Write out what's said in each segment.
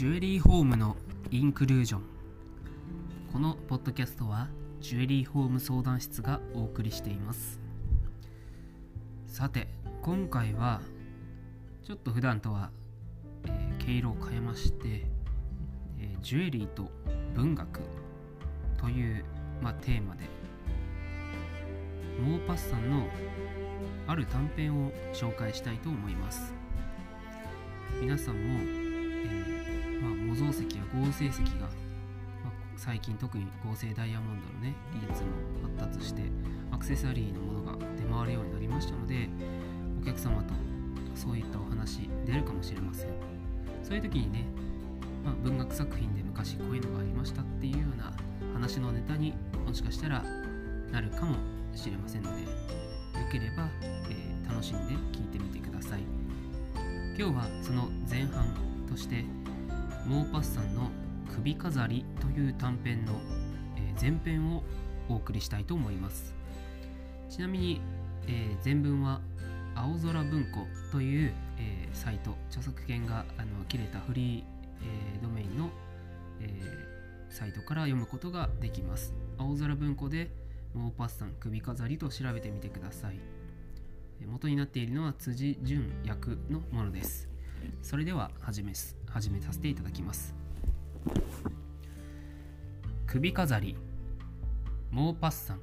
ジュエリーホームのインクルージョン。このポッドキャストはジュエリーホーム相談室がお送りしています。さて今回はちょっと普段とは、えー毛色を変えまして、えージュエリーと文学という、まあ、テーマでモーパッサンのある短編を紹介したいと思います。皆さんも、えー、模造石や合成石が、まあ最近特に合成ダイヤモンドのね技術も発達してアクセサリーのものが出回るようになりましたのでお客様とそういったお話出るかもしれません。そういう時にね、まあ、文学作品で昔こういうのがありましたっていうような話のネタにもしかしたらなるかもしれませんのでよければ、えー楽しんで聞いてみてください。今日はその前半としてモーパッサンの「首飾り」という短編の、え前編をお送りしたいと思います。ちなみに、えー前文は青空文庫という、えーサイト著作権があの切れたフリー、えードメインの、えサイトから読むことができます。青空文庫でモーパッサン首飾りと調べてみてください。元になっているのは辻純役のものです。それでは始めす始めさせていただきます。首飾りモーパッサン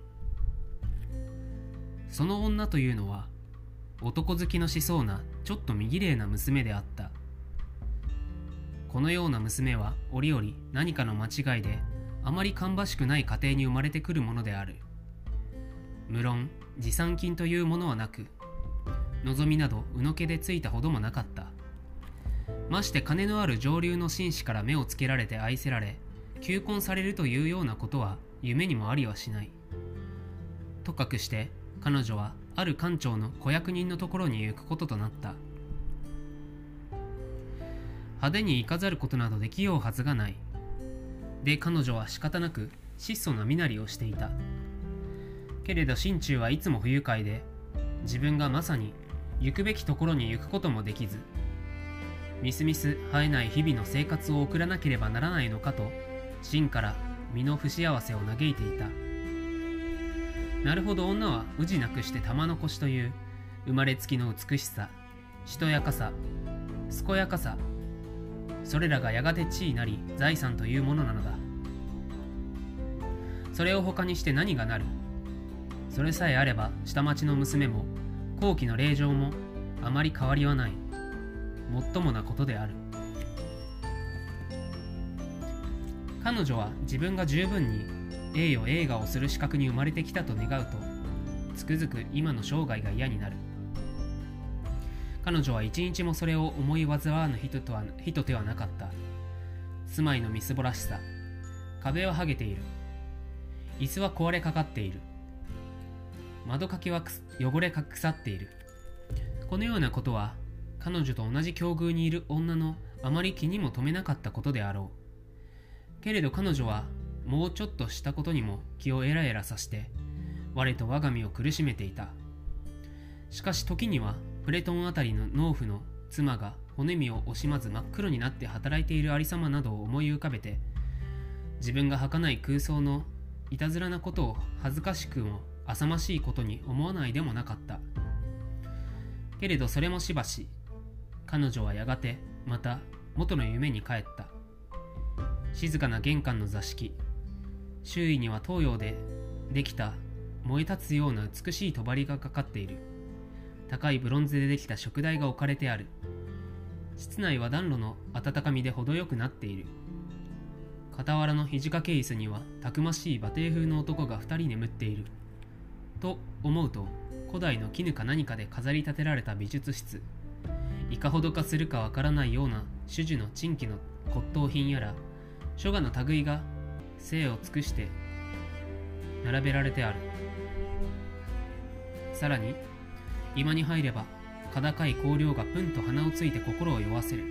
その女というのは男好きのしそうなちょっと見綺麗な娘であった。このような娘は折々何かの間違いであまり芳しくない家庭に生まれてくるものである。無論持参金というものはなく望みなどうのけでついたほどもなかった。まして金のある上流の紳士から目をつけられて愛せられ求婚されるというようなことは夢にもありはしない。とかくして彼女はある官庁の子役人のところに行くこととなった。派手に行かざることなどできようはずがない。で彼女は仕方なく質素な身なりをしていた。けれど心中はいつも不愉快で自分がまさに行くべきところに行くこともできずみすみす生えない日々の生活を送らなければならないのかと真から身の不幸せを嘆いていた。なるほど女は宇治なくして玉の腰という生まれつきの美しさしとやかさ健やかさそれらがやがて地位なり財産というものなのだ。それを他にして何がなる？それさえあれば下町の娘も後期の令嬢もあまり変わりはない。もっともなことである。彼女は自分が十分に栄誉映画をする資格に生まれてきたと願うとつくづく今の生涯が嫌になる。彼女は一日もそれを思い煩わぬ人とは人ではなかった。住まいのみすぼらしさ。壁は剥げている。椅子は壊れかかっている。窓かけは汚れか腐っている。このようなことは彼女と同じ境遇にいる女のあまり気にも留めなかったことであろう。けれど彼女はもうちょっとしたことにも気をエラエラさして我と我が身を苦しめていた。しかし時にはプレトンあたりの農夫の妻が骨身を惜しまず真っ黒になって働いているありさまなどを思い浮かべて自分が儚い空想のいたずらなことを恥ずかしくも浅ましいことに思わないでもなかった。けれどそれもしばし彼女はやがてまた元の夢に帰った。静かな玄関の座敷。周囲には東洋でできた燃え立つような美しい帳がかかっている。高いブロンズでできた食台が置かれてある。室内は暖炉の温かみで程よくなっている。傍らの肘掛け椅子にはたくましい馬蹄風の男が二人眠っている。と思うと古代の絹か何かで飾り立てられた美術室。いかほどかするかわからないような種々の珍奇の骨董品やら書画の類が精を尽くして並べられてある。さらに今に入れば小高い香料がプンと鼻をついて心を酔わせる。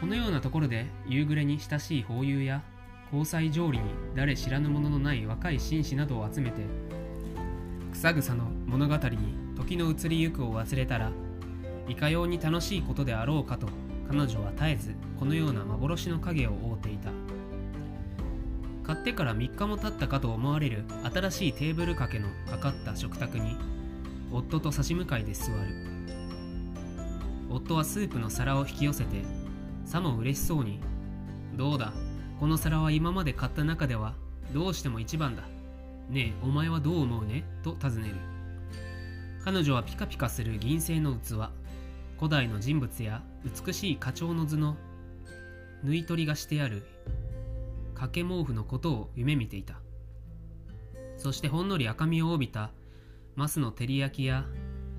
このようなところで夕暮れに親しい法友や交際条理に誰知らぬもののない若い紳士などを集めて草草の物語に時の移りゆくを忘れたらいかように楽しいことであろうかと彼女は絶えずこのような幻の影を覆っていた。買ってから3日も経ったかと思われる新しいテーブル掛けのかかった食卓に夫と差し向かいで座る。夫はスープの皿を引き寄せてさも嬉しそうに「どうだこの皿は今まで買った中ではどうしても一番だ。ねえお前はどう思うね?」と尋ねる。彼女はピカピカする銀製の器。古代の人物や美しい花鳥の図の縫い取りがしてある掛け毛布のことを夢見ていた。そしてほんのり赤みを帯びたマスの照り焼きや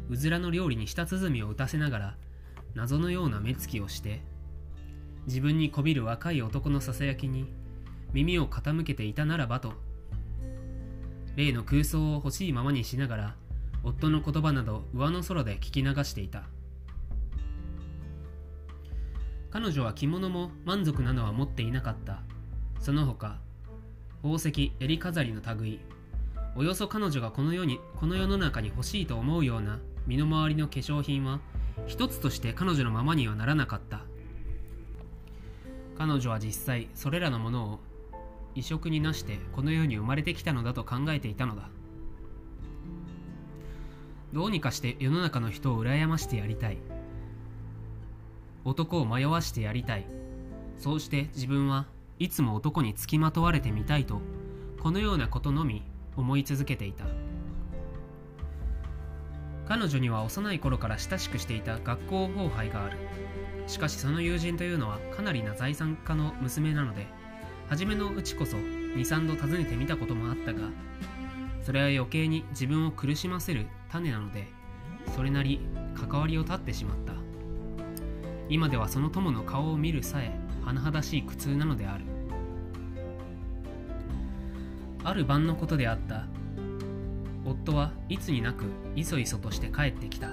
うずらの料理に舌鼓を打たせながら謎のような目つきをして自分にこびる若い男のささやきに耳を傾けていたならばと例の空想を欲しいままにしながら夫の言葉など上の空で聞き流していた。彼女は着物も満足なのは持っていなかった。その他宝石襟飾りの類およそ彼女がこの世にこの世の中に欲しいと思うような身の回りの化粧品は一つとして彼女のままにはならなかった。彼女は実際それらのものを異色になしてこの世に生まれてきたのだと考えていたのだ。どうにかして世の中の人を羨ましてやりたい。男を迷わしてやりたい。そうして自分はいつも男につきまとわれてみたいとこのようなことのみ思い続けていた。彼女には幼い頃から親しくしていた学校後輩がある。しかしその友人というのはかなりな財産家の娘なので初めのうちこそ23度訪ねてみたこともあったがそれは余計に自分を苦しませる種なのでそれなり関わりを絶ってしまった。今ではその友の顔を見るさえ甚だしい苦痛なのである。ある晩のことであった。夫はいつになくいそいそとして帰ってきた。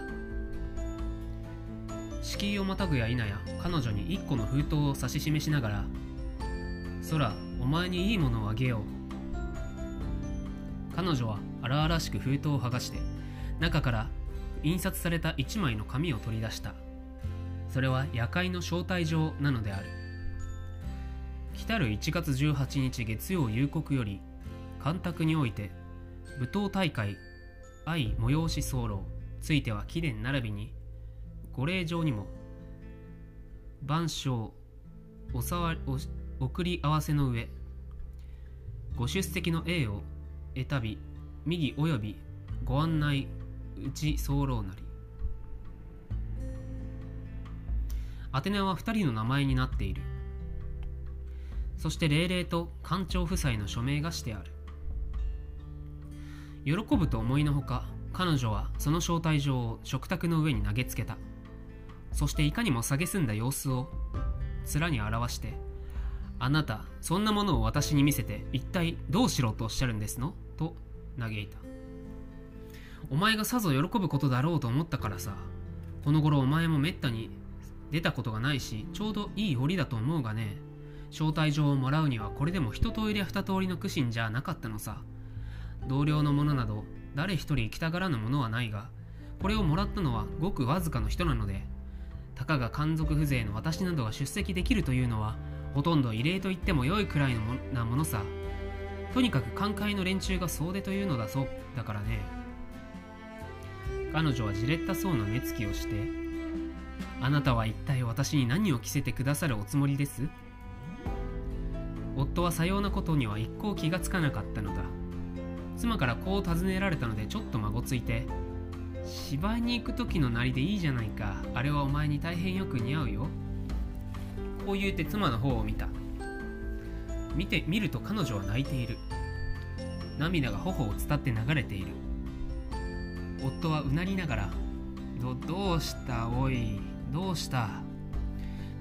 敷居をまたぐや否や彼女に一個の封筒を指し示しながら「空お前にいいものをあげよう」彼女は荒々しく封筒を剥がして中から印刷された一枚の紙を取り出した。それは夜会の招待状なのである。来る1月18日月曜夕刻より干拓において舞踏大会愛催し候ついては貴殿並びにご令状にも万象おさわお送り合わせの上ご出席の A を得たび右及びご案内うち候なり。宛名は2人の名前になっている。そして霊々と官庁夫妻の署名がしてある。喜ぶと思いのほか彼女はその招待状を食卓の上に投げつけた。そしていかにも蔑んだ様子を面に表して「あなたそんなものを私に見せて一体どうしろとおっしゃるんですの?」と嘆いた。お前がさぞ喜ぶことだろうと思ったからさこの頃お前もめったに出たことがないしちょうどいい折だと思うがね。招待状をもらうにはこれでも一通りや二通りの苦心じゃなかったのさ。同僚のものなど誰一人行きたがらぬものはないがこれをもらったのはごくわずかの人なのでたかが漢族風情の私などが出席できるというのはほとんど異例と言っても良いくらいのもなものさ。とにかく寛解の連中が総出というのだそうだからね。彼女はじれったそうな目つきをしてあなたは一体私に何を着せてくださるおつもりです？夫はさようなことには一向気がつかなかったのだ。妻からこう尋ねられたのでちょっと孫ついて芝居に行く時のなりでいいじゃないか。あれはお前に大変よく似合うよ。こう言うて妻の方を見た。見て見ると彼女は泣いている。涙が頬を伝って流れている。夫はうなりながらどどうした？おい。どうした？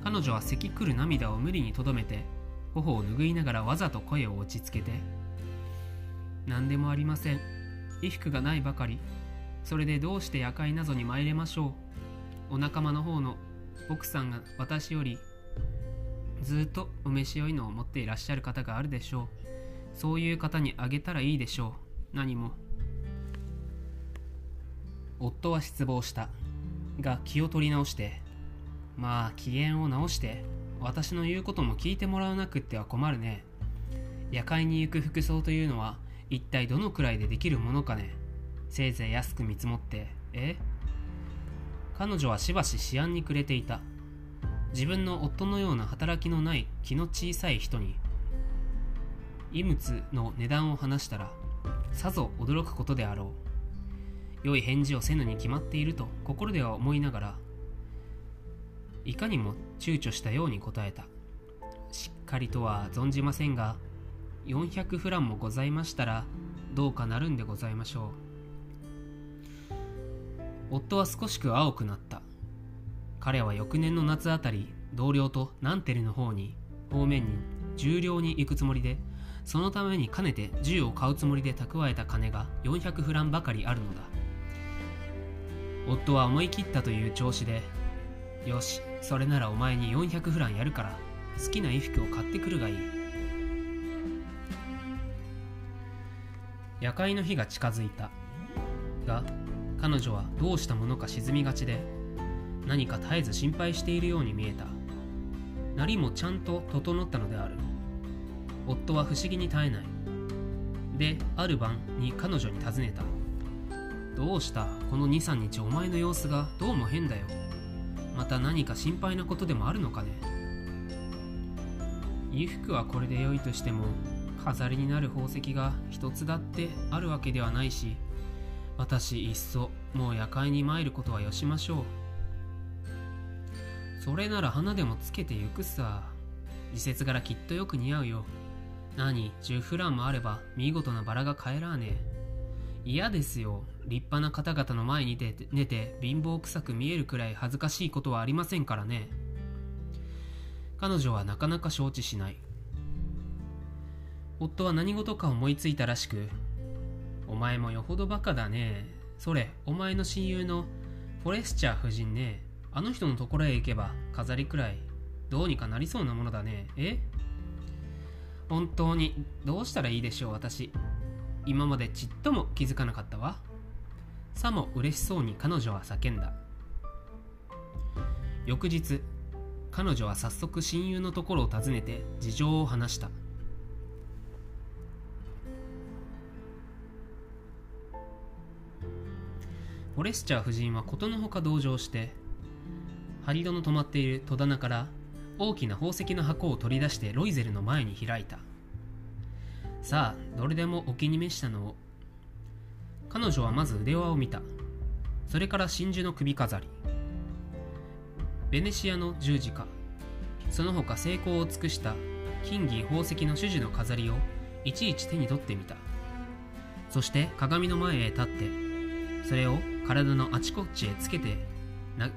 彼女は咳くる涙を無理にとどめて頬を拭いながらわざと声を落ち着けて「何でもありません。衣服がないばかり。それでどうして夜会などに参れましょう。お仲間の方の奥さんが私よりずっとお召し酔いのを持っていらっしゃる方があるでしょう。そういう方にあげたらいいでしょう。何も。夫は失望した。が気を取り直してまあ機嫌を直して私の言うことも聞いてもらわなくっては困るね。夜会に行く服装というのは一体どのくらいでできるものかね。せいぜい安く見積もってえ？彼女はしばし思案に暮れていた。自分の夫のような働きのない気の小さい人に異物の値段を話したらさぞ驚くことであろう。良い返事をせぬに決まっていると心では思いながらいかにも躊躇したように答えた。しっかりとは存じませんが400フランもございましたらどうかなるんでございましょう。夫は少しく青くなった。彼は翌年の夏あたり同僚とナンテルの方に方面に重量に行くつもりでそのためにかねて銃を買うつもりで蓄えた金が400フランばかりあるのだ。夫は思い切ったという調子でよしそれならお前に400フランやるから好きな衣服を買ってくるがいい。夜会の日が近づいた。が彼女はどうしたものか沈みがちで何か絶えず心配しているように見えた。なりもちゃんと整ったのである。夫は不思議に絶えない。である晩に彼女に尋ねた。どうした？この23日お前の様子がどうも変だよ。また何か心配なことでもあるのかね？衣服はこれで良いとしても飾りになる宝石が一つだってあるわけではないし私いっそもう夜会に参ることはよしましょう。それなら花でもつけてゆくさ。時節柄きっとよく似合うよ。何？10フランもあれば見事なバラが買えらねえ。嫌ですよ。立派な方々の前に出て寝て貧乏臭く見えるくらい恥ずかしいことはありませんからね。彼女はなかなか承知しない。夫は何事か思いついたらしくお前もよほどバカだね。それお前の親友のフォレスチャー夫人ね。あの人のところへ行けば飾りくらいどうにかなりそうなものだね。え？本当にどうしたらいいでしょう私。今までちっとも気づかなかったわ。さも嬉しそうに彼女は叫んだ。翌日彼女は早速親友のところを訪ねて事情を話した。フォレスチャー夫人はことのほか同情してハリドの止まっている戸棚から大きな宝石の箱を取り出してロイゼルの前に開いた。さあどれでもお気に召したのを彼女はまず腕輪を見た。それから真珠の首飾り。ベネシアの十字架。その他成功を尽くした金銀宝石の種々の飾りをいちいち手に取ってみた。そして鏡の前へ立ってそれを体のあちこちへつけて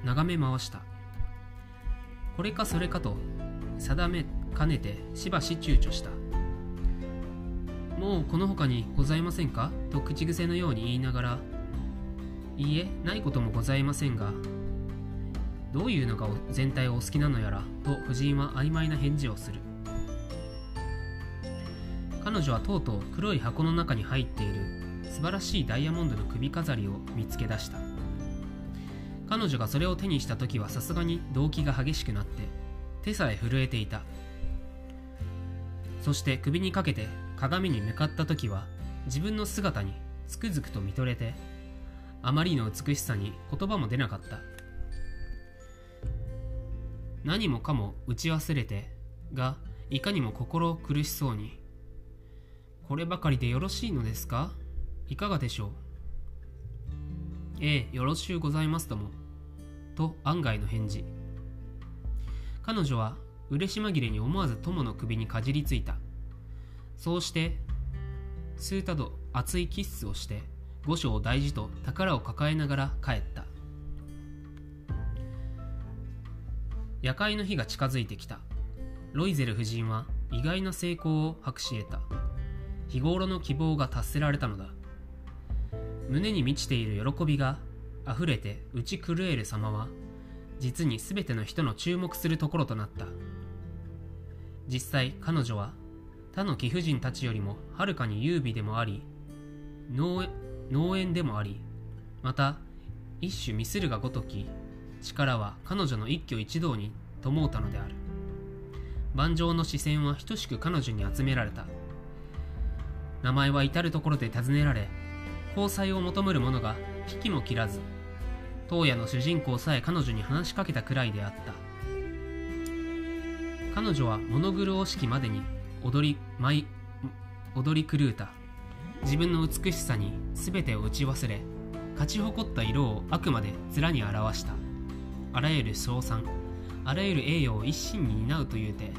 眺め回した。これかそれかと定めかねてしばし躊躇した。もうこの他にございませんか？と口癖のように言いながらいいえないこともございませんがどういうのが全体をお好きなのやら？と夫人は曖昧な返事をする。彼女はとうとう黒い箱の中に入っている素晴らしいダイヤモンドの首飾りを見つけ出した。彼女がそれを手にした時はさすがに動機が激しくなって手さえ震えていた。そして首にかけて鏡に向かった時は自分の姿につくづくと見とれてあまりの美しさに言葉も出なかった。何もかも打ち忘れてがいかにも心苦しそうにこればかりでよろしいのですか？いかがでしょう？ええよろしゅうございますともと案外の返事。彼女は嬉し紛れに思わず友の首にかじりついた。そうして数多度熱いキッスをして五章大事と宝を抱えながら帰った。夜会の日が近づいてきた。ロイゼル夫人は意外な成功を博し得た。日頃の希望が達せられたのだ。胸に満ちている喜びが溢れて打ち震える様は実に全ての人の注目するところとなった。実際彼女は他の貴婦人たちよりもはるかに優美でもあり農園でもありまた一種ミスるがごとき力は彼女の一挙一動に灯うたのである。万丈の視線は等しく彼女に集められた。名前は至る所で尋ねられ交際を求める者が引きも切らず当夜の主人公さえ彼女に話しかけたくらいであった。彼女は物狂おしきまでに踊り舞い踊り狂うた。自分の美しさに全てを打ち忘れ勝ち誇った色をあくまで面に表した。あらゆる称賛あらゆる栄誉を一身に担うというて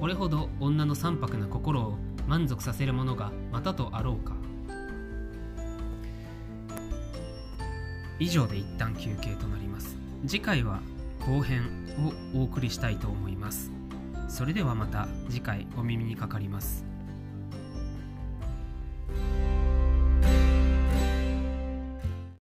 これほど女の惨白な心を満足させるものがまたとあろうか。以上で一旦休憩となります。次回は後編をお送りしたいと思います。それではまた次回お耳にかかります。